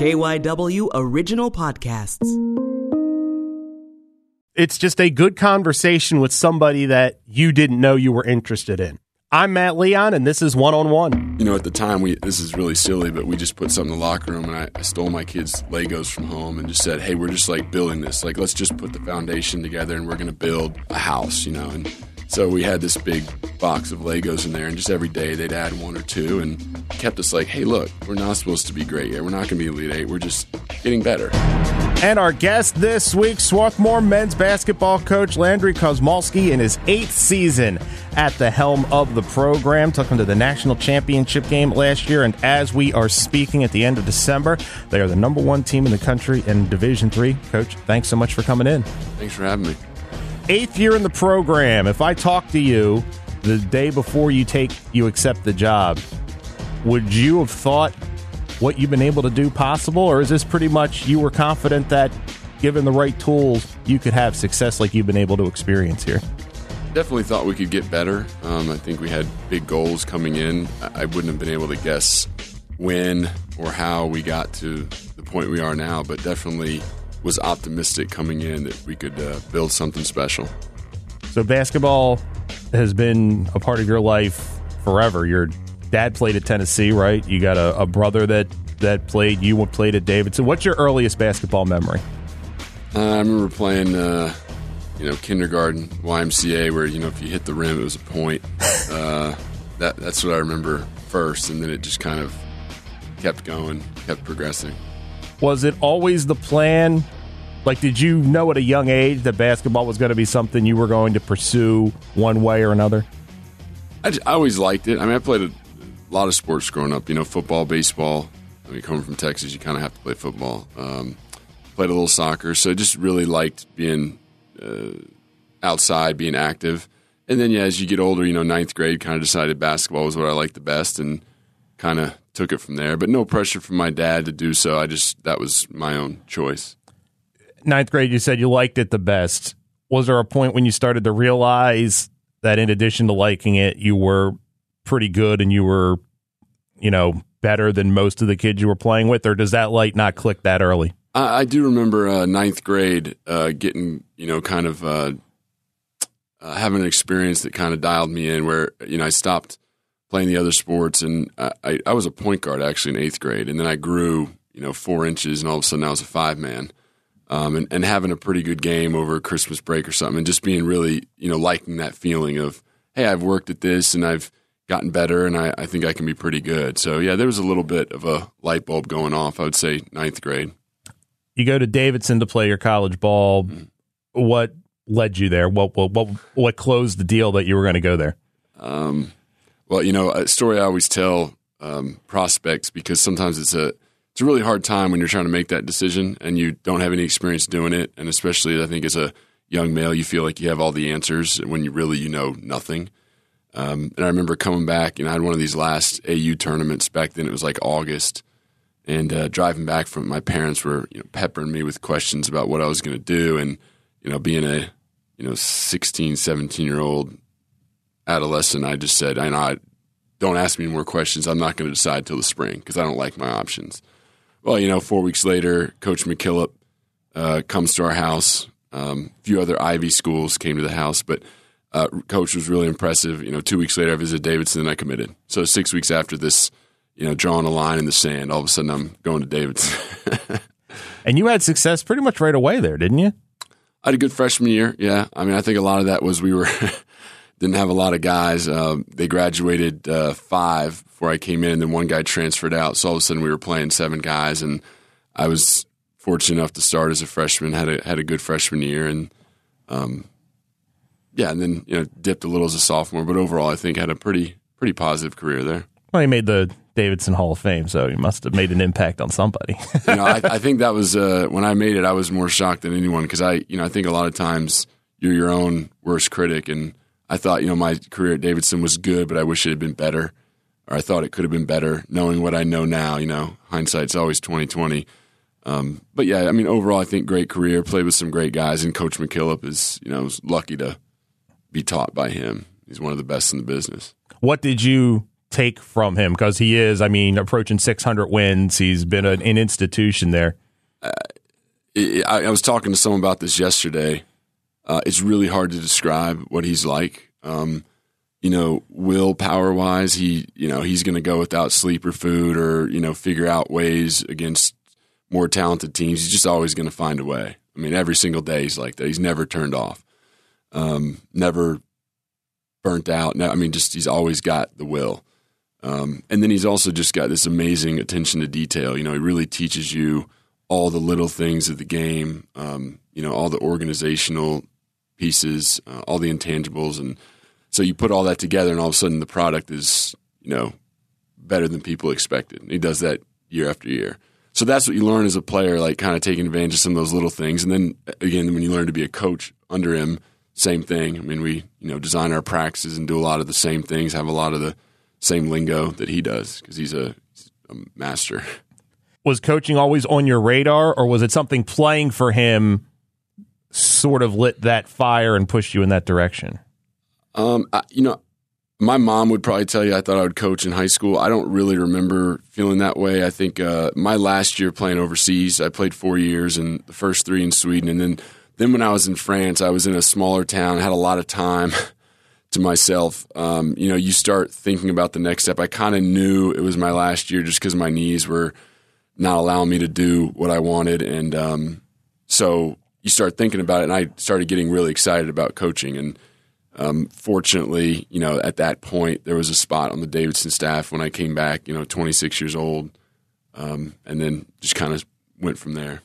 KYW Original Podcasts. It's just a good conversation with somebody that you didn't know you were interested in. I'm Matt Leon, and this is One on One. You know, at the time, we this is really silly, but we just put something in the locker room, and I, I stole my kids' Legos from home, and just said, "Hey, we're just like building this. Like, let's just put the foundation together, and we're going to build a house." You know, and so we had this big box of Legos in there, and just every day they'd add one or two, and kept us like, hey, look, we're not supposed to be great yet. We're not going to be Elite Eight. We're just getting better. And our guest this week, Swarthmore men's basketball coach Landry Kosmalski in his eighth season at the helm of the program. Took them to the national championship game last year, and as we are speaking at the end of December, they are the number one team in the country in Division Three. Coach, thanks so much for coming in. Thanks for having me eighth year in the program. If I talk to you the day before you take you accept the job, would you have thought what you've been able to do possible, or is this pretty much you were confident that given the right tools you could have success like you've been able to experience here? Definitely thought we could get better. Um, I think we had big goals coming in. I wouldn't have been able to guess when or how we got to the point we are now, but definitely was optimistic coming in that we could uh, build something special. So basketball has been a part of your life forever. Your dad played at Tennessee, right? You got a, a brother that that played. You played at Davidson. What's your earliest basketball memory? Uh, I remember playing, uh, you know, kindergarten YMCA, where you know if you hit the rim, it was a point. Uh, that that's what I remember first, and then it just kind of kept going, kept progressing. Was it always the plan? Like, did you know at a young age that basketball was going to be something you were going to pursue one way or another? I, I always liked it. I mean, I played a lot of sports growing up. You know, football, baseball. I mean, coming from Texas, you kind of have to play football. Um, played a little soccer, so I just really liked being uh, outside, being active. And then, yeah, as you get older, you know, ninth grade, kind of decided basketball was what I liked the best, and kind of took it from there. But no pressure from my dad to do so. I just that was my own choice. Ninth grade, you said you liked it the best. Was there a point when you started to realize that in addition to liking it, you were pretty good and you were, you know, better than most of the kids you were playing with, or does that light not click that early? I, I do remember uh, ninth grade uh, getting, you know, kind of uh, uh having an experience that kind of dialed me in, where you know I stopped playing the other sports, and I, I was a point guard actually in eighth grade, and then I grew, you know, four inches, and all of a sudden I was a five man, um, and, and having a pretty good game over Christmas break or something, and just being really, you know, liking that feeling of, hey, I've worked at this, and I've gotten better, and I, I think I can be pretty good. So yeah, there was a little bit of a light bulb going off. I would say ninth grade. You go to Davidson to play your college ball. Mm-hmm. What led you there? What what what, what closed the deal that you were going to go there? Um, well, you know, a story I always tell um, prospects because sometimes it's a it's a really hard time when you're trying to make that decision and you don't have any experience doing it, and especially I think as a young male, you feel like you have all the answers when you really you know nothing. Um, and I remember coming back, and I had one of these last AU tournaments back then. It was like August, and uh, driving back from my parents were you know, peppering me with questions about what I was going to do, and you know, being a you know 16, 17 year old adolescent, I just said, I know, I, don't ask me any more questions. I'm not going to decide till the spring because I don't like my options. Well, you know, four weeks later, Coach McKillop uh, comes to our house. Um, a few other Ivy schools came to the house, but uh, Coach was really impressive. You know, two weeks later, I visited Davidson and I committed. So six weeks after this, you know, drawing a line in the sand, all of a sudden I'm going to Davidson. and you had success pretty much right away there, didn't you? I had a good freshman year. Yeah, I mean, I think a lot of that was we were didn't have a lot of guys. Uh, they graduated uh, five before I came in, and then one guy transferred out. So all of a sudden, we were playing seven guys, and I was fortunate enough to start as a freshman. had a had a good freshman year, and um, yeah, and then you know dipped a little as a sophomore. But overall, I think had a pretty pretty positive career there. Well, he made the Davidson Hall of Fame, so he must have made an impact on somebody. you know, I, I, think that was uh, when I made it. I was more shocked than anyone because I, you know, I think a lot of times you're your own worst critic, and I thought, you know, my career at Davidson was good, but I wish it had been better. Or I thought it could have been better, knowing what I know now. You know, hindsight's always twenty twenty. Um, but yeah, I mean, overall, I think great career. Played with some great guys, and Coach McKillop is, you know, was lucky to be taught by him. He's one of the best in the business. What did you take from him? Because he is, I mean, approaching 600 wins. He's been an, an institution there. Uh, I, I, was talking to someone about this yesterday. Uh, it's really hard to describe what he's like. Um, you know, willpower wise, he, you know, he's going to go without sleep or food or, you know, figure out ways against more talented teams. He's just always going to find a way. I mean, every single day he's like that. He's never turned off, um, never burnt out. No, I mean, just he's always got the will. Um, and then he's also just got this amazing attention to detail. You know, he really teaches you all the little things of the game. Um, you know, all the organizational pieces, uh, all the intangibles, and so you put all that together, and all of a sudden the product is you know better than people expected. And he does that year after year. So that's what you learn as a player, like kind of taking advantage of some of those little things. And then again, when you learn to be a coach under him, same thing. I mean, we you know design our practices and do a lot of the same things, have a lot of the same lingo that he does because he's a, a master. Was coaching always on your radar, or was it something playing for him sort of lit that fire and pushed you in that direction? Um, I, you know, my mom would probably tell you I thought I would coach in high school. I don't really remember feeling that way. I think uh, my last year playing overseas, I played four years and the first three in Sweden. And then, then when I was in France, I was in a smaller town, had a lot of time to myself. Um, you know, you start thinking about the next step. I kind of knew it was my last year just because my knees were not allowing me to do what I wanted. And um, so you start thinking about it. And I started getting really excited about coaching. And um, fortunately, you know, at that point, there was a spot on the Davidson staff when I came back, you know, 26 years old, um, and then just kind of went from there.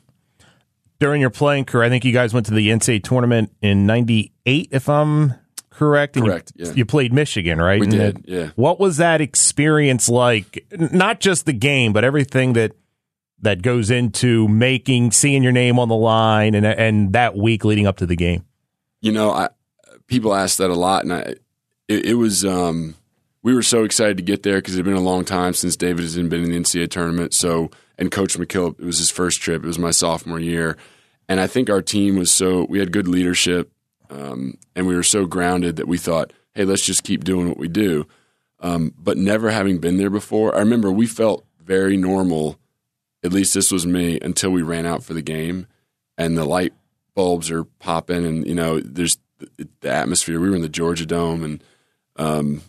During your playing career, I think you guys went to the NCAA tournament in '98, if I'm correct. Correct. You, yeah. you played Michigan, right? We and did. yeah. What was that experience like? Not just the game, but everything that that goes into making, seeing your name on the line, and and that week leading up to the game. You know, I people ask that a lot, and I, it, it was um, we were so excited to get there because it had been a long time since David has been in the NCAA tournament. So, and Coach McKillop, it was his first trip. It was my sophomore year, and I think our team was so we had good leadership, um, and we were so grounded that we thought, hey, let's just keep doing what we do. Um, but never having been there before, I remember we felt very normal. At least this was me until we ran out for the game, and the light bulbs are popping, and you know, there's the, atmosphere. We were in the Georgia Dome, and um,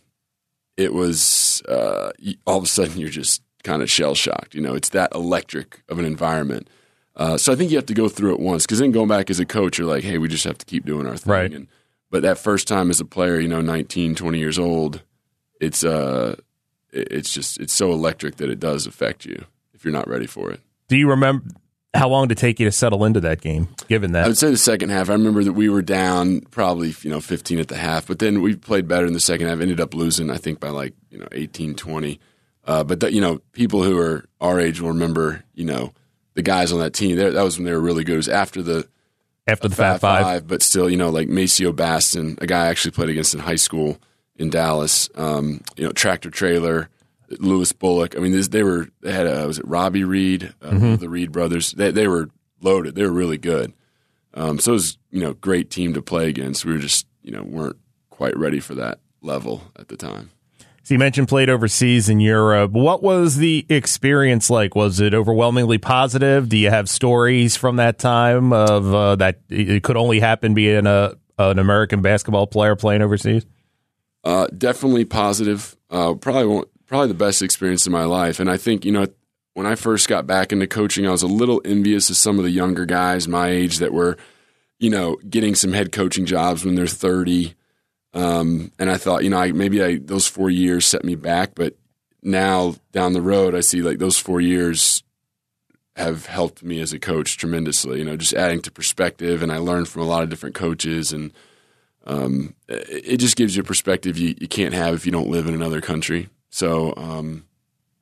it was uh, all of a sudden you're just kind of shell shocked. You know, it's that electric of an environment. Uh, so I think you have to go through it once because then going back as a coach, you're like, hey, we just have to keep doing our thing. Right. And, but that first time as a player, you know, 19, 20 years old, it's uh, it's just it's so electric that it does affect you if you're not ready for it. Do you remember? How long did it take you to settle into that game? Given that, I would say the second half. I remember that we were down probably you know 15 at the half, but then we played better in the second half. Ended up losing, I think, by like you know 18, 20. Uh, but that, you know, people who are our age will remember, you know, the guys on that team. That was when they were really good. It was after the after the Fab Five. five, but still, you know, like Maceo Baston, a guy I actually played against in high school in Dallas. Um, you know, Tractor Traylor. Louis Bullock. I mean, this, they were they had a, was it Robbie Reid, uh, mm-hmm. the Reed brothers. They they were loaded. They were really good. Um, so it was you know great team to play against. We were just you know weren't quite ready for that level at the time. So you mentioned played overseas in Europe. What was the experience like? Was it overwhelmingly positive? Do you have stories from that time of uh, that it could only happen being a an American basketball player playing overseas? Uh, definitely positive. Uh, probably won't probably the best experience in my life. And I think, you know, when I first got back into coaching, I was a little envious of some of the younger guys my age that were, you know, getting some head coaching jobs when they're 30. Um, and I thought, you know, I, maybe I, those four years set me back, but now down the road, I see like those four years have helped me as a coach tremendously, you know, just adding to perspective. And I learned from a lot of different coaches and, um, it just gives you a perspective you, you can't have if you don't live in another country. So um,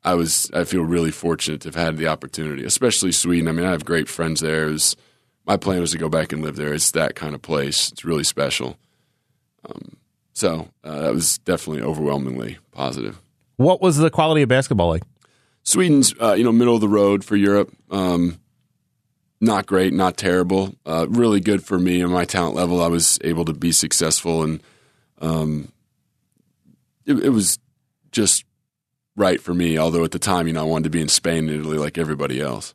I was I feel really fortunate to have had the opportunity, especially Sweden. I mean, I have great friends there. Was, my plan was to go back and live there. It's that kind of place. It's really special. Um, so uh, that was definitely overwhelmingly positive. What was the quality of basketball like? Sweden's uh, you know middle of the road for Europe. Um, not great, not terrible. Uh, really good for me and my talent level. I was able to be successful, and um, it, it was just right for me. Although at the time, you know, I wanted to be in Spain and Italy like everybody else.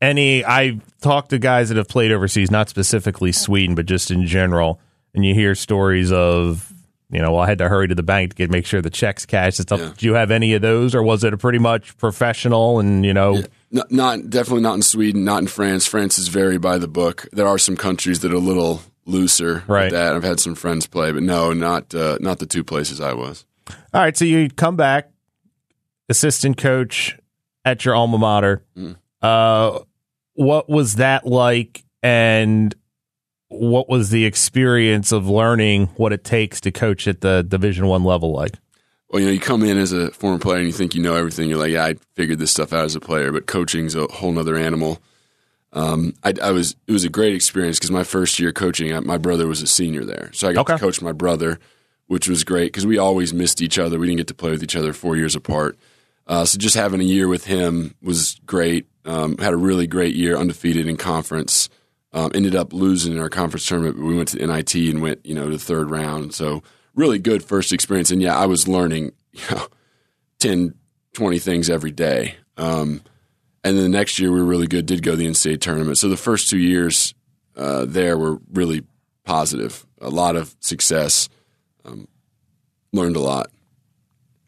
Any, I talked to guys that have played overseas, not specifically Sweden, but just in general, and you hear stories of, you know, well, I had to hurry to the bank to get make sure the checks cashed and stuff. Yeah. Do you have any of those, or was it a pretty much professional and you know? Not, not definitely not in Sweden, not in France. France is very by the book. There are some countries that are a little looser Right. with that. I've had some friends play, but no, not uh, not the two places I was. All right, so you come back, assistant coach at your alma mater. Mm. Uh, what was that like, and what was the experience of learning what it takes to coach at the Division One level like? Well, you know, you come in as a former player and you think you know everything. You're like, yeah, I figured this stuff out as a player, but coaching's a whole nother animal. Um, I, I was it was a great experience because my first year coaching, I, my brother was a senior there, so I got Okay. to coach my brother, which was great because we always missed each other. We didn't get to play with each other four years apart. Uh, so just having a year with him was great. Um, had a really great year, undefeated in conference. Um, ended up losing in our conference tournament, but we went to the NIT and went, you know, to the third round. So really good first experience. And yeah, I was learning, you know, 10, 20 things every day. Um, and then the next year we were really good, did go to the NCAA tournament. So the first two years uh, there were really positive, a lot of success, um, learned a lot.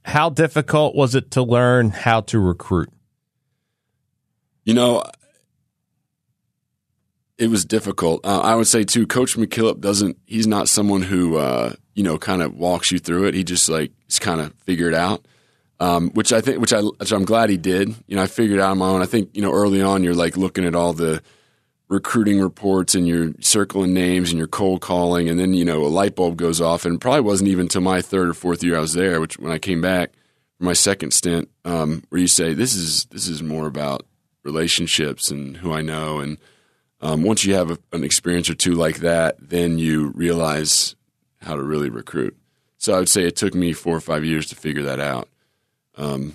How difficult was it to learn how to recruit? You know, it was difficult. Uh, I would say too, Coach McKillop doesn't. He's not someone who uh, you know kind of walks you through it. He just like just kind of figured out. Um, which I think, which I, which I'm glad he did. You know, I figured out on my own. I think you know early on you're like looking at all the recruiting reports and you're circling names and you're cold calling, and then you know a light bulb goes off. And probably wasn't even until my third or fourth year I was there, which when I came back for my second stint, um, where you say this is this is more about relationships and who I know. And um, once you have a, an experience or two like that, then you realize how to really recruit. So I would say it took me four or five years to figure that out. Um,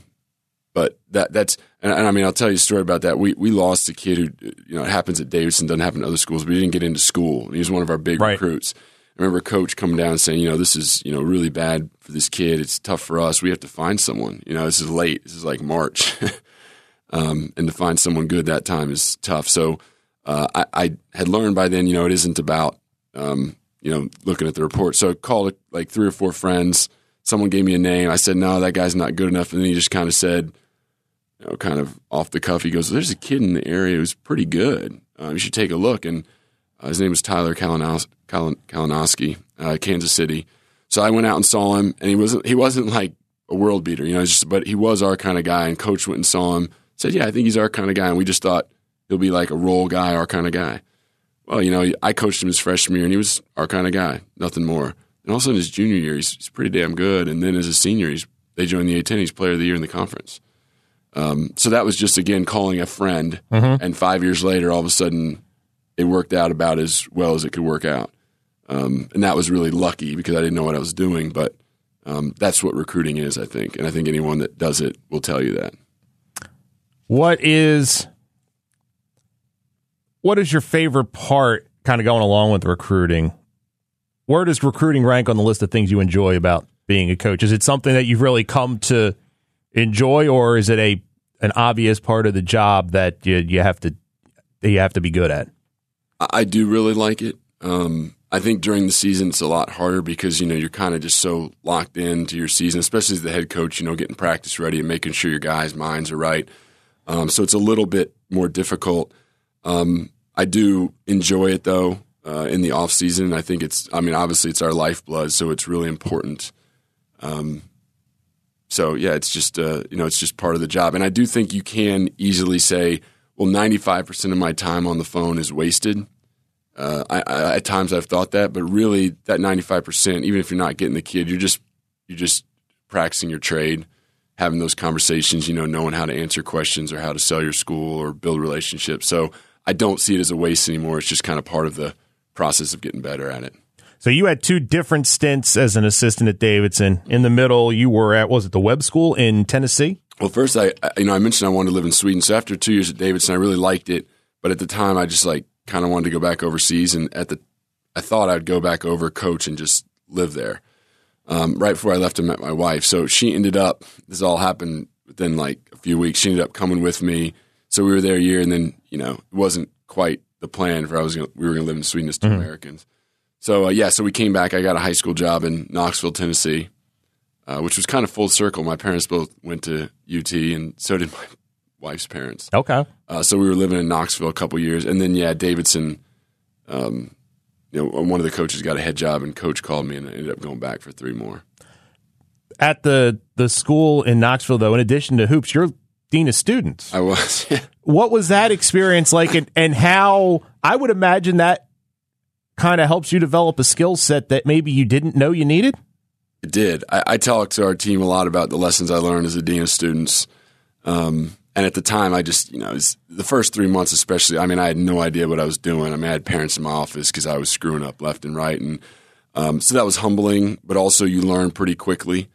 but that that's and, and I mean I'll tell you a story about that. We we lost a kid who you know it happens at Davidson, doesn't happen at other schools, but he didn't get into school. He was one of our big Right. recruits. I remember a coach coming down saying, you know, this is you know really bad for this kid. It's tough for us. We have to find someone. You know, this is late. This is like March, um, and to find someone good that time is tough. So uh, I, I had learned by then, you know, it isn't about um, you know looking at the report. So I called like three or four friends. Someone gave me a name. I said, no, that guy's not good enough. And then he just kind of said, you know, kind of off the cuff, he goes, "There's a kid in the area who's pretty good. Uh, you should take a look." And uh, his name was Tyler Kalinoski, uh, Kansas City. So I went out and saw him, and he wasn't he wasn't like a world beater, you know. Just but he was our kind of guy. And coach went and saw him, said, "Yeah, I think he's our kind of guy." And we just thought he'll be like a role guy, our kind of guy. Well, you know, I coached him his freshman year, and he was our kind of guy, nothing more. And all of a sudden, his junior year, he's, he's pretty damn good. And then as a senior, he's they joined the A10. He's player of the year in the conference. Um, so that was just again calling a friend, and five years later, all of a sudden, it worked out about as well as it could work out. Um, and that was really lucky because I didn't know what I was doing, but um, that's what recruiting is, I think. And I think anyone that does it will tell you that. What is what is your favorite part kind of going along with recruiting? Where does recruiting rank on the list of things you enjoy about being a coach? Is it something that you've really come to enjoy or is it a an obvious part of the job that you you have to you have to be good at? I I do really like it. Um, I think during the season it's a lot harder because you know you're kind of just so locked into your season, especially as the head coach. You know, getting practice ready and making sure your guys' minds are right. Um, so it's a little bit more difficult. Um, I do enjoy it though uh, in the off season. I think it's. I mean, obviously it's our lifeblood, so it's really important. Um, so yeah, it's just uh, you know it's just part of the job, and I do think you can easily say, well, ninety five percent of my time on the phone is wasted. Uh, I, I, at times I've thought that, but really that ninety five percent, even if you're not getting the kid, you're just you're just practicing your trade, having those conversations, you know, knowing how to answer questions or how to sell your school or build relationships. So I don't see it as a waste anymore. It's just kind of part of the process of getting better at it. So you had two different stints as an assistant at Davidson. In the middle, you were at was it the Webb School in Tennessee? Well, first I, you know I mentioned I wanted to live in Sweden. So after two years at Davidson, I really liked it. But at the time, I just like kind of wanted to go back overseas. And at the I thought I'd go back over, coach, and just live there. um, right before I left, I met my wife. So she ended up. This all happened within like a few weeks. She ended up coming with me. So we were there a year, and then you know it wasn't quite the plan for I was gonna, we were going to live in Sweden as 2 Americans. So uh, yeah, so we came back. I got a high school job in Knoxville, Tennessee, uh, which was kind of full circle. My parents both went to UT, and so did my wife's parents. Okay. Uh, so we were living in Knoxville a couple years, and then yeah, Davidson. Um, you know, one of the coaches got a head job, and coach called me, and I ended up going back for three more. At the the school in Knoxville, though, in addition to hoops, you're dean of students. I was. What was that experience like, and, and how I would imagine that kind of helps you develop a skill set that maybe you didn't know you needed? It did. I, I talked to our team a lot about the lessons I learned as a dean of students. Um, and at the time, I just, you know, the first three months, especially, I mean, I had no idea what I was doing. I mean, I had parents in my office because I was screwing up left and right. And um, so that was humbling, but also you learn pretty quickly.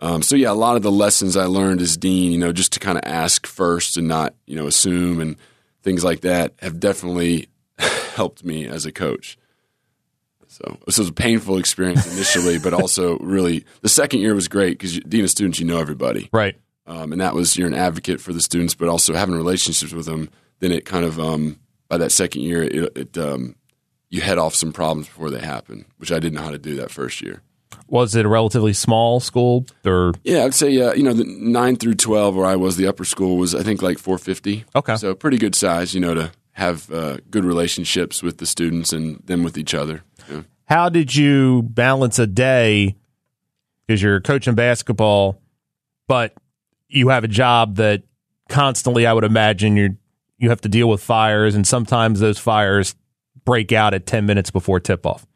Um, so yeah, a lot of the lessons I learned as dean, you know, just to kind of ask first and not, you know, assume and things like that have definitely helped me as a coach. So this was a painful experience initially, but also really the second year was great because dean of students, you know everybody, Right. um, and that was you're an advocate for the students, but also having relationships with them. Then it kind of um, by that second year, it, it um, you head off some problems before they happen, which I didn't know how to do that first year. Was it a relatively small school or Yeah, I'd say uh, you know the nine through twelve where I was, the upper school was I think like four fifty. Okay. so pretty good size, you know, to have uh, good relationships with the students and them with each other. How did you balance a day because you're coaching basketball, but you have a job that constantly, I would imagine, you you have to deal with fires, and sometimes those fires break out at ten minutes before tip off.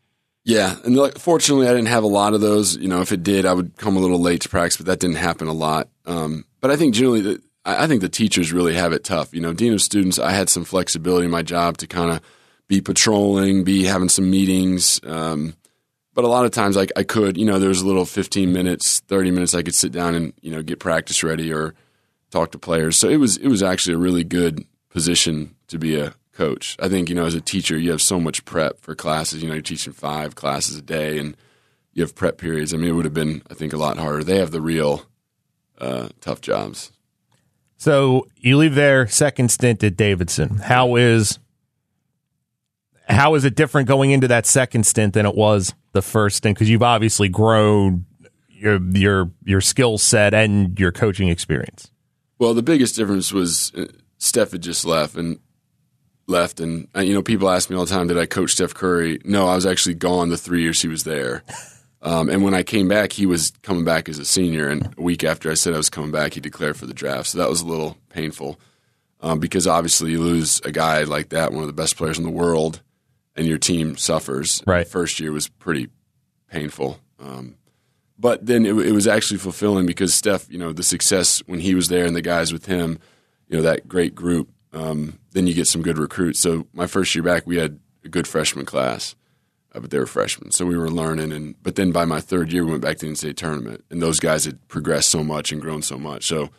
Yeah, and like, fortunately, I didn't have a lot of those. You know, if it did, I would come a little late to practice, but that didn't happen a lot. Um, but I think generally, the, I I think the teachers really have it tough. You know, dean of students, I had some flexibility in my job to kind of be patrolling, be having some meetings. Um, but a lot of times, like I could, you know, there was a little fifteen minutes, thirty minutes, I could sit down and you know get practice ready or talk to players. So it was it was actually a really good position to be a coach. I think you know as a teacher you have so much prep for classes. You know you're teaching five classes a day and you have prep periods. I mean it would have been I think a lot harder. They have the real uh, tough jobs. So you leave there, second stint at Davidson. How is how is it different going into that second stint than it was the first stint? Because you've obviously grown your your your skill set and your coaching experience. Well, the biggest difference was uh, Steph had just left and left, and uh, you know people ask me all the time, did I coach Steph Curry? No, I was actually gone the three years he was there. Um, and when I came back, he was coming back as a senior, and a week after I said I was coming back, he declared for the draft. So that was a little painful um, because obviously you lose a guy like that, one of the best players in the world, and your team suffers. Right. The first year was pretty painful. Um, but then it, it was actually fulfilling because Steph, you know, the success when he was there and the guys with him, you know, that great group. Um, then you get some good recruits. So my first year back, we had a good freshman class, uh, but they were freshmen, so we were learning. And but then by my third year, we went back to the NCAA tournament, and those guys had progressed so much and grown so much. So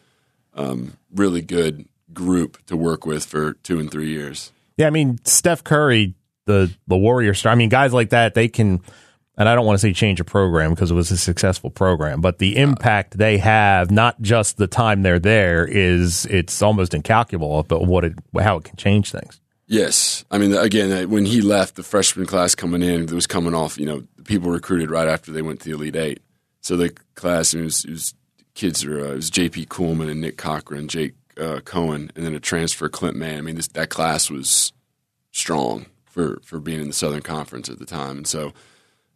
um, really good group to work with for two and three years. Yeah, I mean Steph Curry, the the Warrior star. I mean guys like that, they can. And I don't want to say change a program because it was a successful program, but the impact they have, not just the time they're there, is it's almost incalculable. But what it, how it can change things. Yes, I mean again when he left, the freshman class coming in it was coming off. You know, the people recruited right after they went to the Elite Eight. So the class it was, it was kids were uh, it was J.P. Kuhlman and Nick Cochran, Jake uh, Cohen, and then a transfer Clint Mann. I mean this, that class was strong for for being in the Southern Conference at the time, and so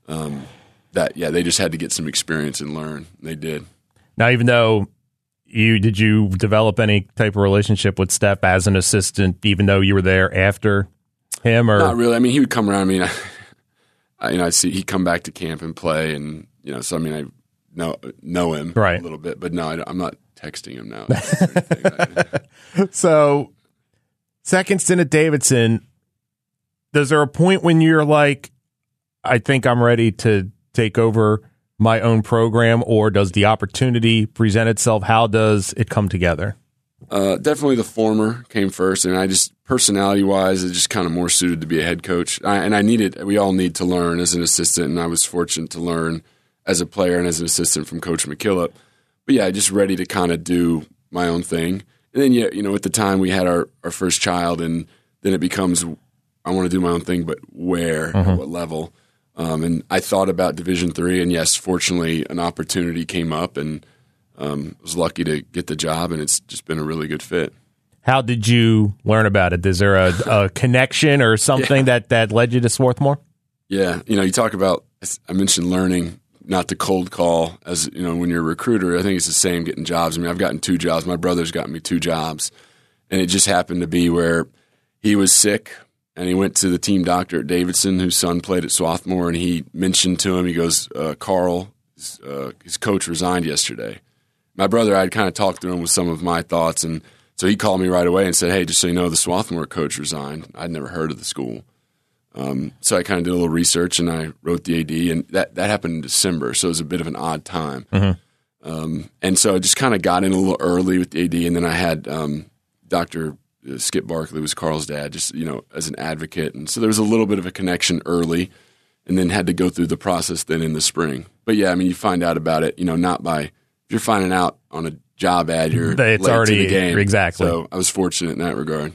um, that yeah they just had to get some experience and learn. They did. Now, even though you did you develop any type of relationship with Steph as an assistant, even though you were there after him, or Not really. I mean, he would come around. I mean, I, I you know, I see he'd come back to camp and play, and you know, so I mean, I know know him Right. a little bit, but no, I, am not texting him now. so second stint at Davidson. Is there a point when you're like, I think I'm ready to take over my own program, or does the opportunity present itself? How does it come together? uh, definitely the former came first, and I just personality wise, it's just kind of more suited to be a head coach, I, and I needed. We all need to learn as an assistant, and I was fortunate to learn as a player and as an assistant from Coach McKillop. But yeah, just ready to kind of do my own thing. And then yeah, you know, at the time we had our, our first child, and then it becomes I want to do my own thing, but where, mm-hmm. at what level? Um, and I thought about Division three, and yes, fortunately, an opportunity came up, and um, was lucky to get the job, and it's just been a really good fit. How did you learn about it? Is there a, a connection or something yeah. that, that led you to Swarthmore? Yeah, you know, you talk about I mentioned learning not to cold call as you know when you're a recruiter. I think it's the same getting jobs. I mean, I've gotten two jobs. My brother's gotten me two jobs, and it just happened to be where he was sick and he went to the team doctor at Davidson, whose son played at Swarthmore, and he mentioned to him, he goes, uh, Carl, his, uh, his coach resigned yesterday. My brother, I had kind of talked to him with some of my thoughts, and so he called me right away and said, "Hey, just so you know, the Swarthmore coach resigned. I'd never heard of the school." Um, so I kind of did a little research and I wrote the AD, and that that happened in December, so it was a bit of an odd time. Mm-hmm. Um, and so I just kind of got in a little early with the AD, and then I had um, uh, Skip Barkley was Carl's dad, just you know as an advocate, and so there was a little bit of a connection early, and then had to go through the process then in the spring. But yeah, I mean, you find out about it, you know, not by if you're finding out on a job ad, you're it's late already to the game. Exactly. So I was fortunate in that regard.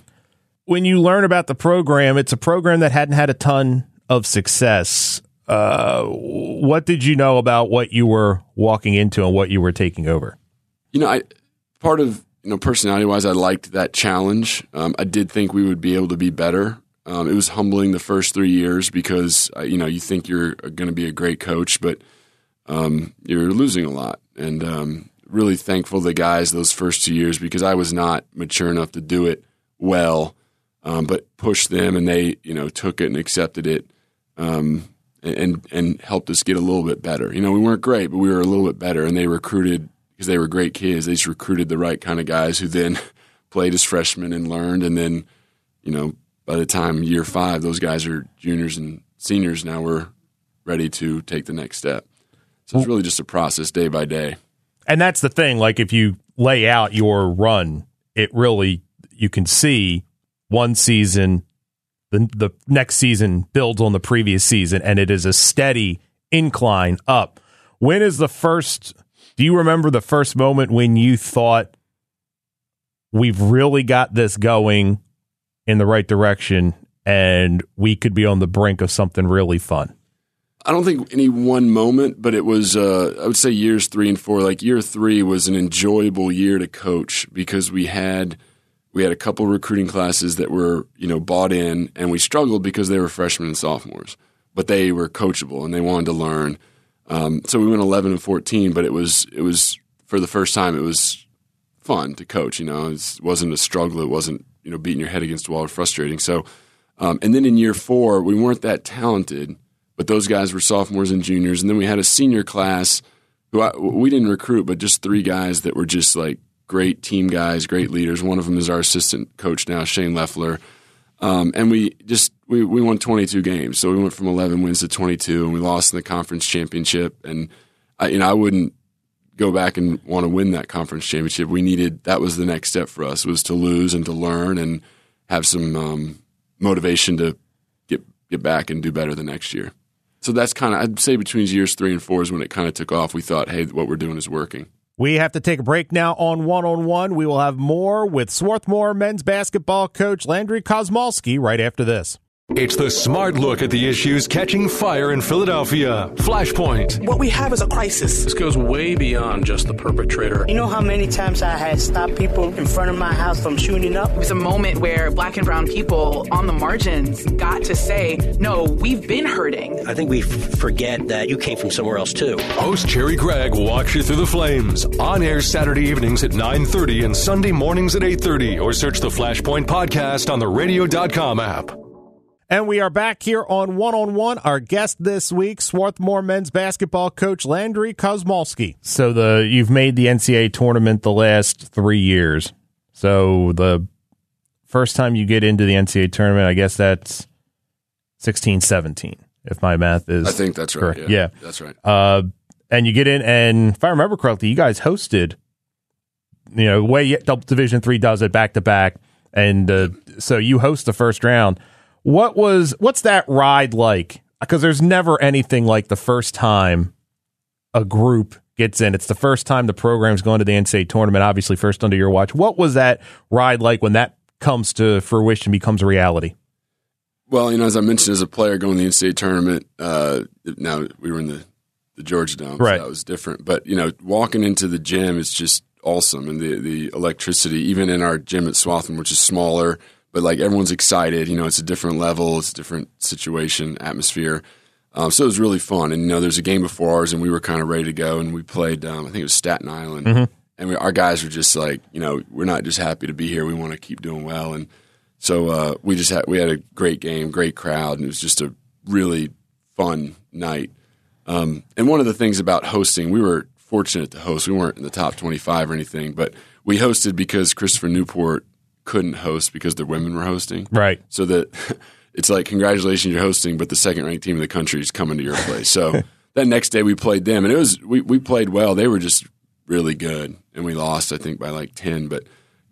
When you learn about the program, it's a program that hadn't had a ton of success. Uh, what did you know about what you were walking into and what you were taking over? You know, I part of you know personality wise, I liked that challenge. Um, I did think we would be able to be better. Um, it was humbling the first three years because uh, you know you think you're going to be a great coach, but um, you're losing a lot, and um, really thankful the guys those first two years because I was not mature enough to do it well, um, but pushed them and they you know took it and accepted it, um, and and helped us get a little bit better. You know, we weren't great, but we were a little bit better, and they recruited because they were great kids. They just recruited the right kind of guys who then played as freshmen and learned, and then you know by the time year five, those guys are juniors and seniors now. We're ready to take the next step. So it's really just a process day by day. And that's the thing. Like if you lay out your run, it really you can see one season, the the next season builds on the previous season, and it is a steady incline up. When is the first? Do you remember the first moment when you thought we've really got this going in the right direction, and we could be on the brink of something really fun? I don't think any one moment, but it was, uh, I would say years three and four. Like year three was an enjoyable year to coach because we had, we had a couple recruiting classes that were, you know, bought in and we struggled because they were freshmen and sophomores, but they were coachable and they wanted to learn. Um, so we went 11 and 14, but it was, it was for the first time, it was fun to coach, you know, it wasn't a struggle. It wasn't, you know, beating your head against the wall or frustrating. So, um, and then in year four, we weren't that talented but those guys were sophomores and juniors. And then we had a senior class who I, we didn't recruit, but just three guys that were just like great team guys, great leaders. One of them is our assistant coach now, Shane Leffler. Um, and we just we, we won 22 games, so we went from 11 wins to 22, and we lost in the conference championship. And I, you know, I wouldn't go back and want to win that conference championship. We needed that was the next step for us was to lose and to learn and have some um, motivation to get get back and do better the next year. So that's kind of, I'd say between years three and four is when it kind of took off. We thought, hey, what we're doing is working. We have to take a break now on one on one. We will have more with Swarthmore men's basketball coach Landry Kosmalski right after this. It's the smart look at the issues catching fire in Philadelphia. Flashpoint. What we have is a crisis. This goes way beyond just the perpetrator. You know how many times I had stopped people in front of my house from shooting up? It was a moment where black and brown people on the margins got to say, no, we've been hurting. I think we f- forget that you came from somewhere else too. Host Cherri Gregg walks you through the flames. On air Saturday evenings at 9.30 and Sunday mornings at 8.30 or search the Flashpoint podcast on the radio.com app. And we are back here on One on One. Our guest this week, Swarthmore men's basketball coach Landry Kosmalski. So the you've made the NCAA tournament the last three years. So the first time you get into the NCAA tournament, I guess that's 16, 17, if my math is. I think that's right. Correct. Yeah. yeah. that's right. Uh, and you get in, and if I remember correctly, you guys hosted. You know, way Division three does it back to back, and uh, so you host the first round. What was what's that ride like? Because there's never anything like the first time a group gets in. It's the first time the program's going to the NCAA tournament, obviously first under your watch. What was that ride like when that comes to fruition, becomes a reality? Well, you know, as I mentioned, as a player going to the NCAA tournament, uh, now we were in the, the Georgia Dome, so Right. that was different. But, you know, walking into the gym is just awesome. And the, the electricity, even in our gym at Swarthmore, which is smaller, but like everyone's excited. You know, it's a different level, it's a different situation, atmosphere. Um, so it was really fun. And, you know, there's a game before ours, and we were kind of ready to go. And we played, um, I think it was Staten Island. And we, our guys were just like, you know, we're not just happy to be here. We want to keep doing well. And so uh, we just had we had a great game, great crowd, and it was just a really fun night. Um, and one of the things about hosting, we were fortunate to host. We weren't in the top twenty-five or anything, but we hosted because Christopher Newport couldn't host because their women were hosting. Right. So that it's like congratulations, you're hosting, but the second-ranked team in the country is coming to your place. So that next day we played them, and it was we we played well. They were just really good, and we lost I think by like ten, but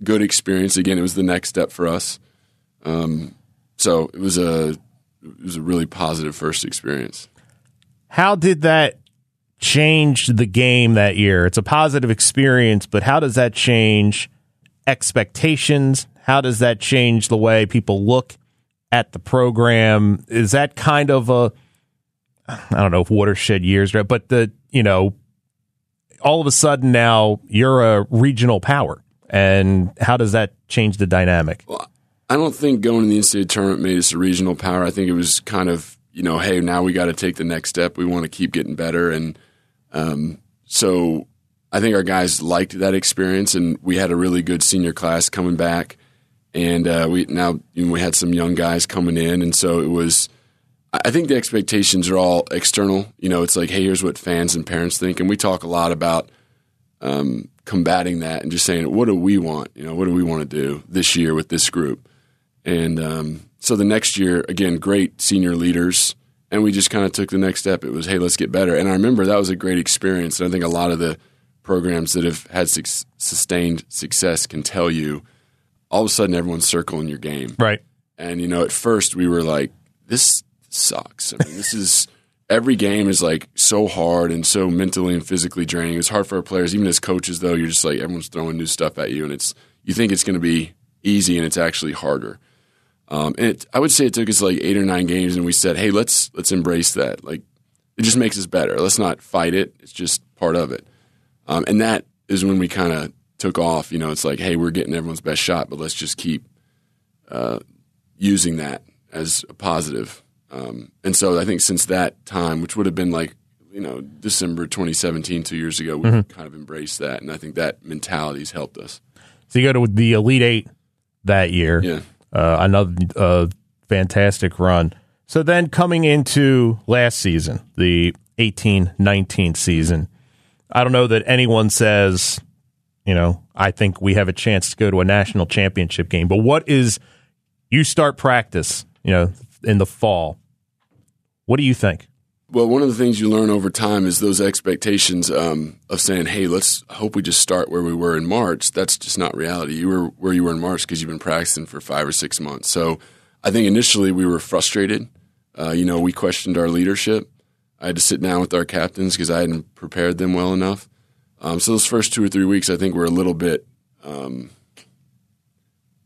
good experience. Again, it was the next step for us. Um, so it was a it was a really positive first experience. How did that change the game that year? It's a positive experience, but how does that change expectations? How does that change the way people look at the program? Is that kind of a I don't know if watershed years, right? But the you know, all of a sudden now you're a regional power, and how does that change the dynamic? Well, I don't think going to the NCAA tournament made us a regional power. I think it was kind of you know, hey, now we got to take the next step. We want to keep getting better, and um, so I think our guys liked that experience, and we had a really good senior class coming back, and uh, we now you know, we had some young guys coming in, and so it was. I think the expectations are all external. You know, it's like, hey, here's what fans and parents think, and we talk a lot about um, combating that and just saying, what do we want? You know, what do we want to do this year with this group? And um, so the next year, again, great senior leaders, and we just kind of took the next step. It was, hey, let's get better. And I remember that was a great experience. And I think a lot of the programs that have had suc sustained success can tell you, all of a sudden, everyone's circling your game. Right. And you know, at first we were like, "This sucks." I mean, this is every game is like so hard and so mentally and physically draining. It's hard for our players, even as coaches. Though you're just like everyone's throwing new stuff at you, and it's you think it's going to be easy, and it's actually harder. Um, and it, I would say it took us like eight or nine games, and we said, "Hey, let's let's embrace that. Like, it just makes us better. Let's not fight it. It's just part of it." Um, and that is when we kind of took off. You know, it's like, "Hey, we're getting everyone's best shot, but let's just keep uh, using that as a positive." Um, and so I think since that time, which would have been like you know December 2017, two years ago, we've kind of embraced that, and I think that mentality has helped us. So you go to the Elite Eight that year. Yeah. Uh, another uh, fantastic run. So then coming into last season, the 18 19 season, I don't know that anyone says, you know, I think we have a chance to go to a national championship game. But what is, you start practice, you know, in the fall. What do you think? Well, one of the things you learn over time is those expectations um, of saying, "Hey, let's hope we just start where we were in March." That's just not reality. You were where you were in March because you've been practicing for five or six months. So, I think initially we were frustrated. Uh, you know, we questioned our leadership. I had to sit down with our captains because I hadn't prepared them well enough. Um, so those first two or three weeks, I think, were a little bit. Um,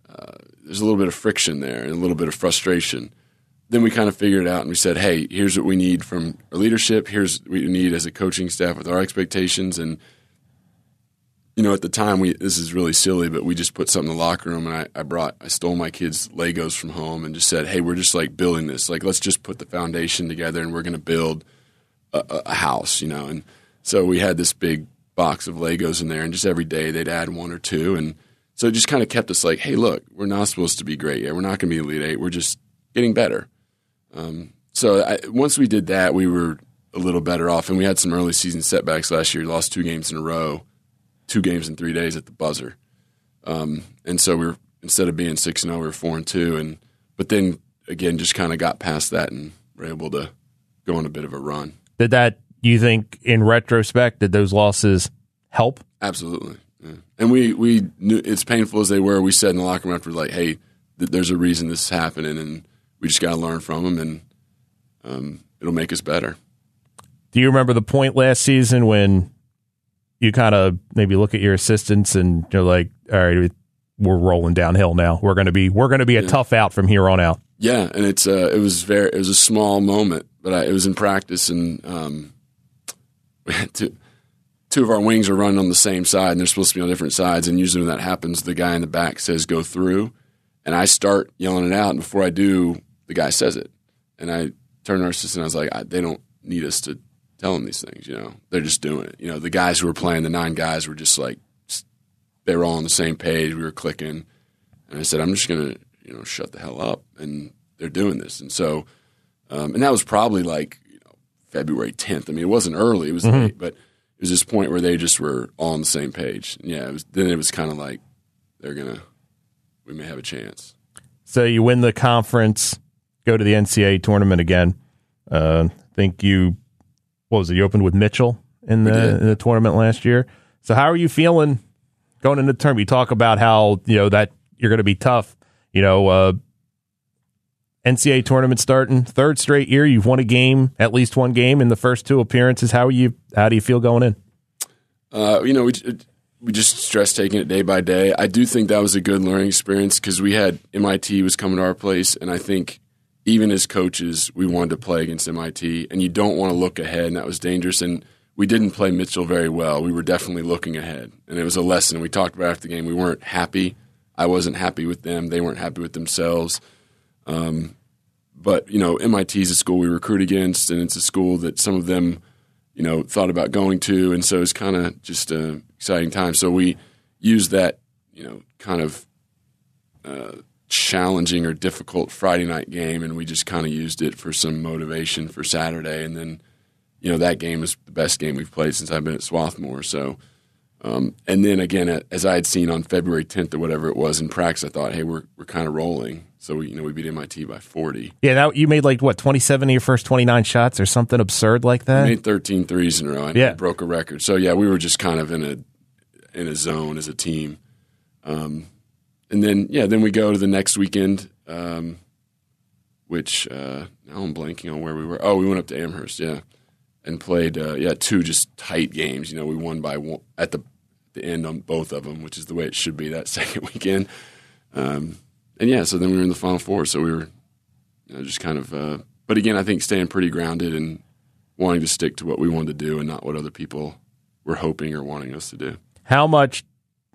uh, there's a little bit of friction there and a little bit of frustration then we kind of figured it out and we said, hey, here's what we need from our leadership. Here's what we need as a coaching staff with our expectations. And, you know, at the time, we this is really silly, but we just put something in the locker room and I, I brought, I stole my kids' Legos from home and just said, hey, we're just like building this. Like, let's just put the foundation together and we're going to build a, a- house, you know. And so we had this big box of Legos in there and just every day they'd add one or two. And so it just kind of kept us like, hey, look, we're not supposed to be great yet. We're not going to be Elite Eight. We're just getting better. Um, so I, once we did that, we were a little better off, and we had some early season setbacks last year. We Lost two games in a row, two games in three days at the buzzer, um, and so we were instead of being six and zero, we were four and two, and but then again, just kind of got past that and were able to go on a bit of a run. Did that, you think, in retrospect, did those losses help? Absolutely. Yeah. And we, we knew it's painful as they were. We said in the locker room after, like, hey, th- there's a reason this is happening, and we just got to learn from them, and um, it'll make us better. Do you remember the point last season when you kind of maybe look at your assistants and you're like, all right, we're rolling downhill now. We're going to be we're going to be a yeah. tough out from here on out. Yeah, and it's uh, it was very it was a small moment, but I, it was in practice, and um, we had two, two of our wings are running on the same side, and they're supposed to be on different sides. And usually when that happens, the guy in the back says go through, and I start yelling it out, and before I do, the guy says it, and I turn to our assistant, I was like, I, they don't need us to tell them these things, you know, they're just doing it. You know, the guys who were playing, the nine guys were just like they were all on the same page. We were clicking, and I said, "I'm just gonna, you know, shut the hell up." And they're doing this, and so, um, and that was probably like you know, February 10th. I mean, it wasn't early; it was mm-hmm. late, but it was this point where they just were all on the same page. And yeah, it was, then it was kind of like they're gonna, we may have a chance. So you win the conference, go to the NCAA tournament again. Uh, I think you, what was it? You opened with Mitchell in the in the tournament last year. So how are you feeling going into the tournament, you talk about how you know that you're going to be tough. You know, uh, NCAA tournament starting third straight year. You've won a game, at least one game in the first two appearances. How are you? How do you feel going in? Uh, you know, we we just stress taking it day by day. I do think that was a good learning experience because we had MIT was coming to our place, and I think even as coaches, we wanted to play against MIT, and you don't want to look ahead, and that was dangerous. And we didn't play Mitchell very well. We were definitely looking ahead, and it was a lesson. We talked about after the game. We weren't happy. I wasn't happy with them. They weren't happy with themselves. Um, but you know, MIT is a school we recruit against, and it's a school that some of them, you know, thought about going to, and so it's kind of just an exciting time. So we used that, you know, kind of uh, challenging or difficult Friday night game, and we just kind of used it for some motivation for Saturday, and then you know that game is the best game we've played since I've been at Swarthmore. So, um, and then again, as I had seen on February 10th or whatever it was in practice, I thought, hey, we're we're kind of rolling. So we, you know, we beat MIT by 40. Yeah, that, you made like what 27 of your first 29 shots or something absurd like that. I made 13 threes in a row. I yeah, broke a record. So yeah, we were just kind of in a in a zone as a team. Um, and then yeah, then we go to the next weekend. Um, which uh, now I'm blanking on where we were. Oh, we went up to Amherst. Yeah, and played uh, yeah two just tight games. You know, we won by one at the the end on both of them, which is the way it should be that second weekend. Um, and yeah, so then we were in the final four. So we were you know, just kind of, uh, but again, I think staying pretty grounded and wanting to stick to what we wanted to do and not what other people were hoping or wanting us to do. How much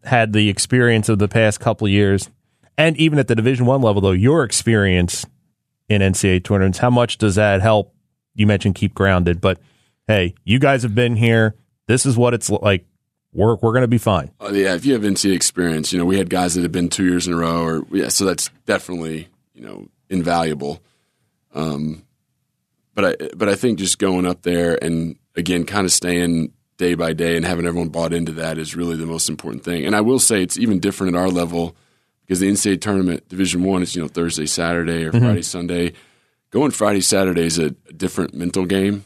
had the experience of the past couple years, and even at the Division One level, though, your experience in NCAA tournaments, how much does that help? You mentioned keep grounded, but hey, you guys have been here. This is what it's like. We're we're going to be fine. Uh, yeah, if you have NCAA experience, you know we had guys that have been two years in a row, or yeah, so that's definitely you know invaluable. Um, but I but I think just going up there and again, kind of staying day by day and having everyone bought into that is really the most important thing. And I will say it's even different at our level because the NCAA tournament, Division One, is you know Thursday, Saturday, or mm-hmm. Friday, Sunday. Going Friday, Saturday is a different mental game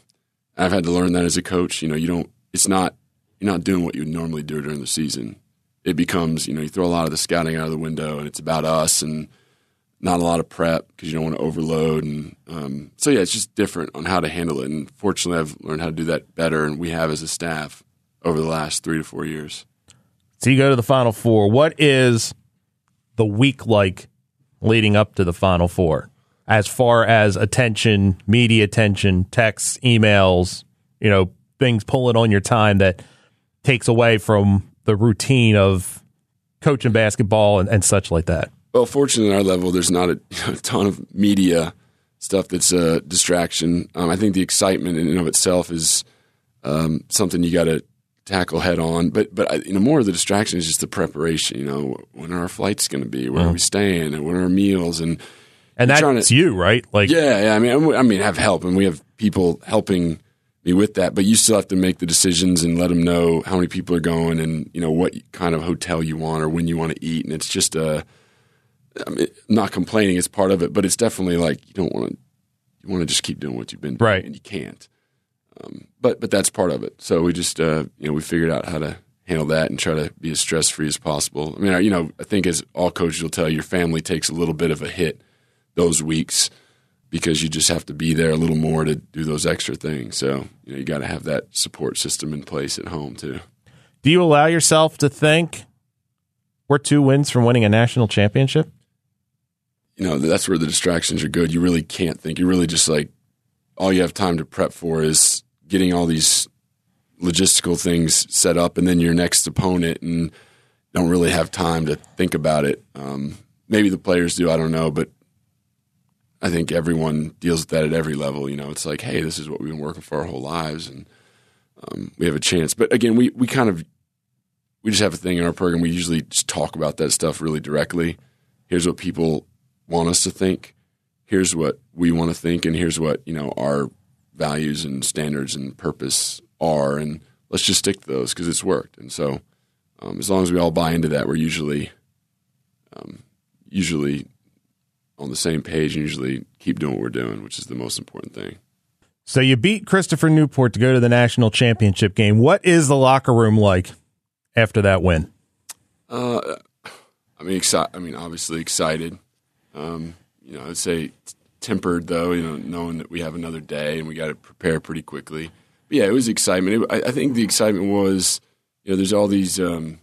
I've had to learn that as a coach. You know, you don't. It's not. You're not doing what you normally do during the season. It becomes, you know, you throw a lot of the scouting out of the window, and it's about us and not a lot of prep because you don't want to overload. And um, so, yeah, it's just different on how to handle it. And fortunately, I've learned how to do that better, and we have as a staff over the last three to four years. So you go to the Final Four. What is the week like leading up to the Final Four? As far as attention, media attention, texts, emails, you know, things pulling on your time that takes away from the routine of coaching basketball and, and such like that? Well, fortunately, at our level, there's not a, a ton of media stuff that's a distraction. Um, I think the excitement in and of itself is um, something you got to tackle head on. But but you know, more of the distraction is just the preparation. You know, when are our flights going to be? Where mm-hmm. are we staying? And when are our meals? And and that's to, you, right? Like, yeah, yeah. I mean, I mean, have help, and we have people helping me with that. But you still have to make the decisions and let them know how many people are going, and you know what kind of hotel you want or when you want to eat. And it's just a, uh, I mean, not complaining is part of it, but it's definitely like you don't want to, you want to just keep doing what you've been doing, right? And you can't. Um, but but that's part of it. So we just uh, you know we figured out how to handle that and try to be as stress free as possible. I mean, you know, I think as all coaches will tell you, your family takes a little bit of a hit those weeks because you just have to be there a little more to do those extra things. So you know you got to have that support system in place at home too. Do you allow yourself to think we're two wins from winning a national championship? You know that's where the distractions are good. You really can't think. You really just like all you have time to prep for is getting all these logistical things set up, and then your next opponent, and don't really have time to think about it. Um, maybe the players do. I don't know, but I think everyone deals with that at every level. You know, it's like, hey, this is what we've been working for our whole lives, and um, we have a chance. But again, we we kind of we just have a thing in our program. We usually just talk about that stuff really directly. Here's what people want us to think. Here's what we want to think, and here's what you know our values and standards and purpose are, and let's just stick to those because it's worked. And so, um, as long as we all buy into that, we're usually um, usually on the same page and usually keep doing what we're doing, which is the most important thing. So you beat Christopher Newport to go to the national championship game. What is the locker room like after that win? Uh, I mean, exci- I mean, obviously excited. Um, you know, I'd say tempered though. You know, knowing that we have another day and we got to prepare pretty quickly. But yeah, it was excitement. It, I, I, think the excitement was, you know, there's all these. Um,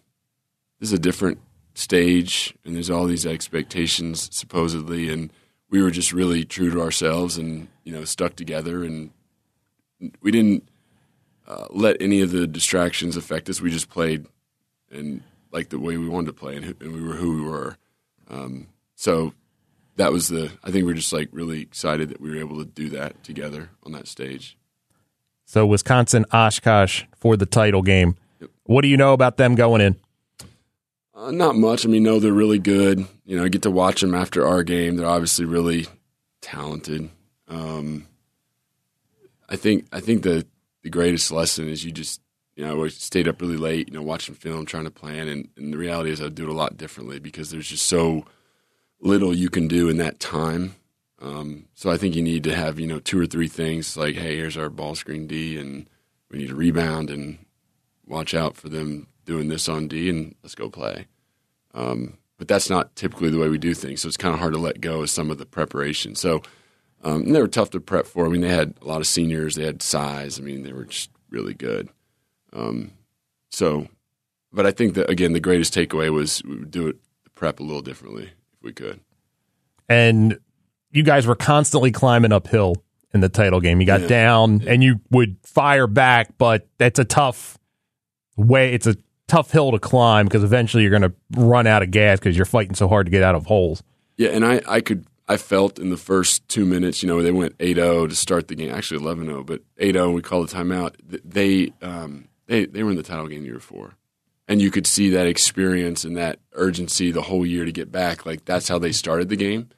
this is a different stage, and there's all these expectations supposedly, and we were just really true to ourselves, and you know, stuck together, and we didn't uh, let any of the distractions affect us. We just played and like the way we wanted to play, and, and we were who we were. Um, so that was the. I think we are just like really excited that we were able to do that together on that stage. So Wisconsin Oshkosh for the title game. Yep. What do you know about them going in? Uh, not much. I mean, no, they're really good. You know, I get to watch them after our game. They're obviously really talented. Um, I think I think the the greatest lesson is you just you know I stayed up really late, you know, watching film, trying to plan, and, and the reality is I do it a lot differently because there's just so little you can do in that time. Um, so I think you need to have you know two or three things like, hey, here's our ball screen D, and we need to rebound and watch out for them doing this on D, and let's go play. Um, but that's not typically the way we do things. So it's kind of hard to let go of some of the preparation. So um, they were tough to prep for. I mean, they had a lot of seniors. They had size. I mean, they were just really good. Um, so, but I think that again, the greatest takeaway was we would do it prep a little differently if we could. And you guys were constantly climbing uphill in the title game. You got yeah. down yeah. and you would fire back, but that's a tough way. It's a tough hill to climb because eventually you're going to run out of gas because you're fighting so hard to get out of holes. Yeah, and I, I could I felt in the first two minutes, you know, they went 8-0 to start the game. Actually 11-0, but 8-0, we call the timeout. They um, they they were in the title game year four, and you could see that experience and that urgency the whole year to get back. Like that's how they started the game.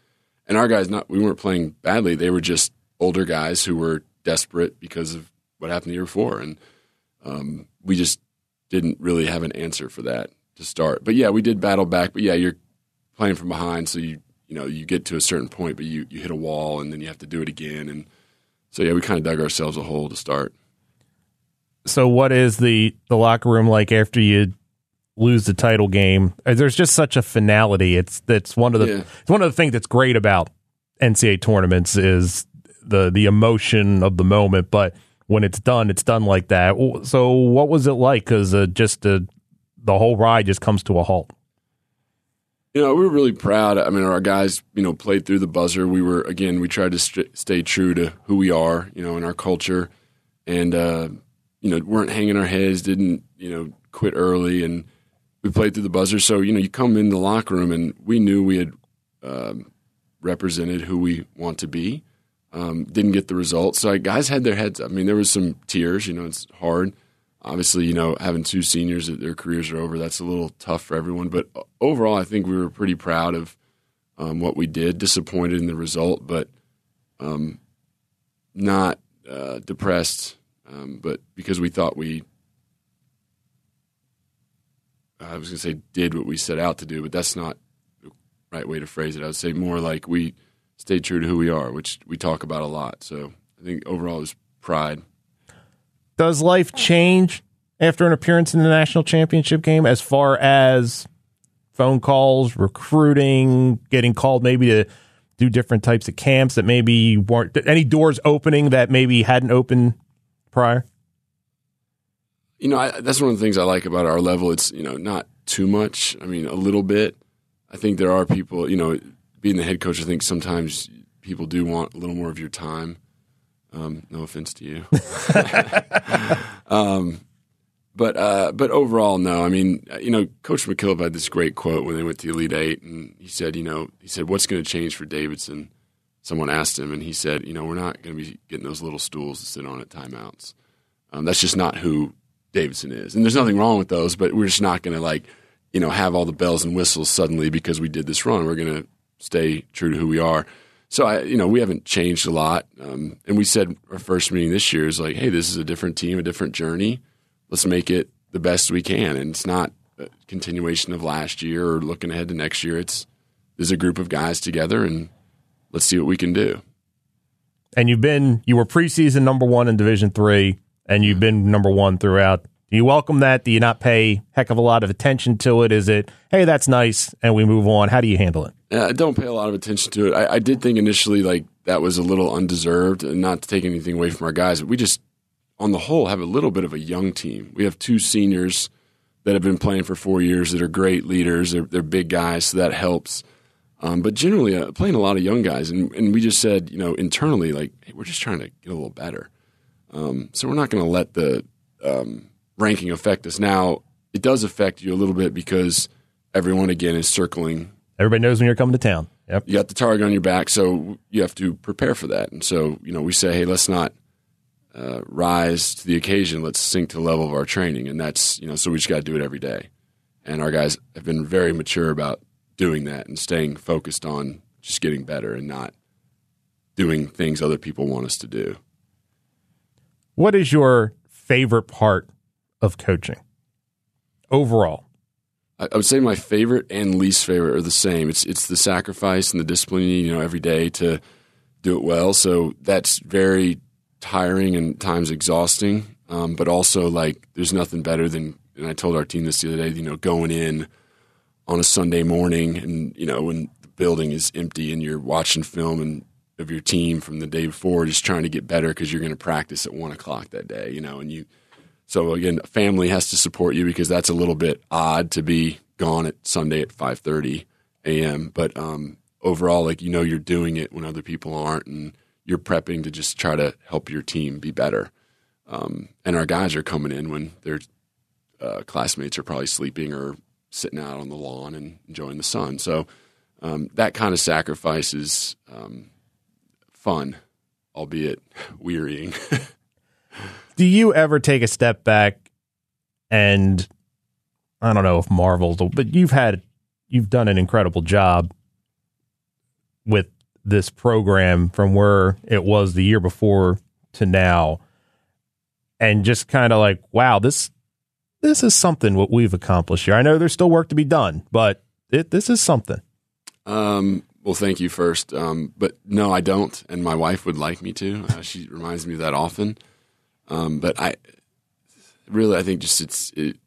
And our guys, not we weren't playing badly. They were just older guys who were desperate because of what happened the year before, and um, we just didn't really have an answer for that to start. But yeah, we did battle back. But yeah, you're playing from behind, so you you know you get to a certain point, but you you hit a wall, and then you have to do it again. And so yeah, we kind of dug ourselves a hole to start. So what is the the locker room like after you lose the title game? Uh, there's just such a finality. It's that's one of the yeah. it's one of the things that's great about NCAA tournaments is the the emotion of the moment, but when it's done, it's done like that. So, what was it like? Because uh, just uh, the whole ride just comes to a halt. You know, we were really proud. I mean, our guys, you know, played through the buzzer. We were again, we tried to st- stay true to who we are, you know, in our culture, and uh, you know, weren't hanging our heads, didn't you know, quit early, and we played through the buzzer. So you know, you come in the locker room, and we knew we had um, represented who we want to be um, didn't get the results. So guys had their heads. I mean, there was some tears. You know, it's hard. Obviously, you know, having two seniors that their careers are over, that's a little tough for everyone. But overall, I think we were pretty proud of um, what we did. Disappointed in the result, but um, not uh, depressed. Um, but because we thought we, I was going to say, did what we set out to do, but that's not the right way to phrase it. I would say more like we stay true to who we are, which we talk about a lot. So I think overall is pride. Does life change after an appearance in the national championship game as far as phone calls, recruiting, getting called maybe to do different types of camps that maybe weren't any doors opening that maybe hadn't opened prior? You know, I, that's one of the things I like about our level. It's you know not too much. I mean, a little bit. I think there are people. You know, being the head coach, I think sometimes people do want a little more of your time. Um, no offense to you. um, but uh, but overall, no. I mean, you know, Coach McKillop had this great quote when they went to Elite Eight, and he said, you know, he said, "What's going to change for Davidson?" Someone asked him, and he said, "You know, we're not going to be getting those little stools to sit on at timeouts. Um, that's just not who Davidson is. And there's nothing wrong with those, but we're just not going to like, you know, have all the bells and whistles suddenly because we did this run. We're going to stay true to who we are." So I, you know, we haven't changed a lot, um, and we said our first meeting this year is like, "Hey, this is a different team, a different journey." let's make it the best we can. And it's not a continuation of last year or looking ahead to next year. It's there's a group of guys together and let's see what we can do. And you've been you were preseason number one in Division three, and you've been number one throughout. Do you welcome that? Do you not pay heck of a lot of attention to it? Is it hey that's nice and we move on? How do you handle it? Yeah, I don't pay a lot of attention to it. I, I did think initially like that was a little undeserved, and not to take anything away from our guys, but we just on the whole, have a little bit of a young team. We have two seniors that have been playing for four years that are great leaders. They're, they're big guys, so that helps. Um, but generally, uh, playing a lot of young guys, and, and we just said, you know, internally, like, hey, we're just trying to get a little better. Um, so we're not going to let the um, ranking affect us. Now, it does affect you a little bit because everyone again is circling. Everybody knows when you're coming to town. Yep. You got the target on your back, so you have to prepare for that. And so, you know, we say, hey, let's not uh, rise to the occasion. Let's sink to the level of our training, and that's you know. So we just got to do it every day. And our guys have been very mature about doing that and staying focused on just getting better and not doing things other people want us to do. What is your favorite part of coaching overall? I, would say my favorite and least favorite are the same. It's it's the sacrifice and the discipline, you know, every day to do it well. So that's very tiring and times exhausting. Um, but also, like, there's nothing better than, and I told our team this the other day, you know, going in on a Sunday morning and, you know, when the building is empty and you're watching film and of your team from the day before, just trying to get better because you're going to practice at one o'clock that day, you know, and you, so again, family has to support you because that's a little bit odd to be gone at Sunday at 5:30 a.m. But um, overall, like you know, you're doing it when other people aren't, and you're prepping to just try to help your team be better. Um, and our guys are coming in when their uh, classmates are probably sleeping or sitting out on the lawn and enjoying the sun. So um, that kind of sacrifice is um, fun, albeit wearying. Do you ever take a step back and I don't know if marvels, but you've had you've done an incredible job with this program from where it was the year before to now. And just kind of like wow this this is something what we've accomplished here. I know there's still work to be done but it, this is something. Um, well thank you first. Um, but no i don't and my wife would like me to. Uh, she reminds me of that often um, but i really i think just it's it,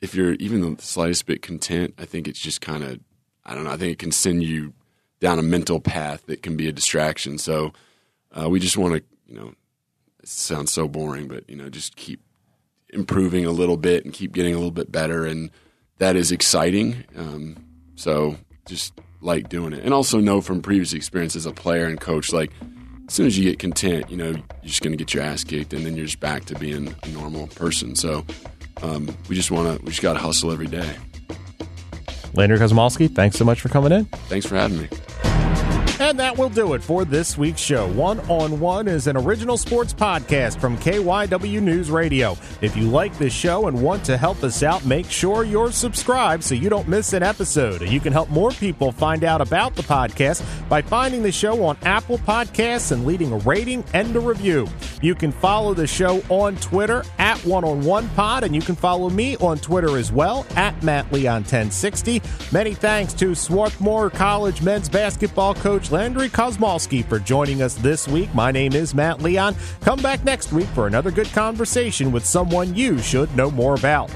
if you're even the slightest bit content i think it's just kind of i don't know i think it can send you down a mental path that can be a distraction. So uh, we just want to, you know, it sounds so boring, but you know, just keep improving a little bit and keep getting a little bit better, and that is exciting. Um, so just like doing it, and also know from previous experience as a player and coach, like as soon as you get content, you know, you're just going to get your ass kicked, and then you're just back to being a normal person. So um, we just want to, we just got to hustle every day. Landry Kosmalski, thanks so much for coming in. Thanks for having me. And that will do it for this week's show. One on One is an original sports podcast from KYW News Radio. If you like this show and want to help us out, make sure you're subscribed so you don't miss an episode. You can help more people find out about the podcast by finding the show on Apple Podcasts and leaving a rating and a review. You can follow the show on Twitter at One on One Pod, and you can follow me on Twitter as well at Matt Leon 1060. Many thanks to Swarthmore College men's basketball coach Landry Kosmalski for joining us this week. My name is Matt Leon. Come back next week for another good conversation with someone you should know more about.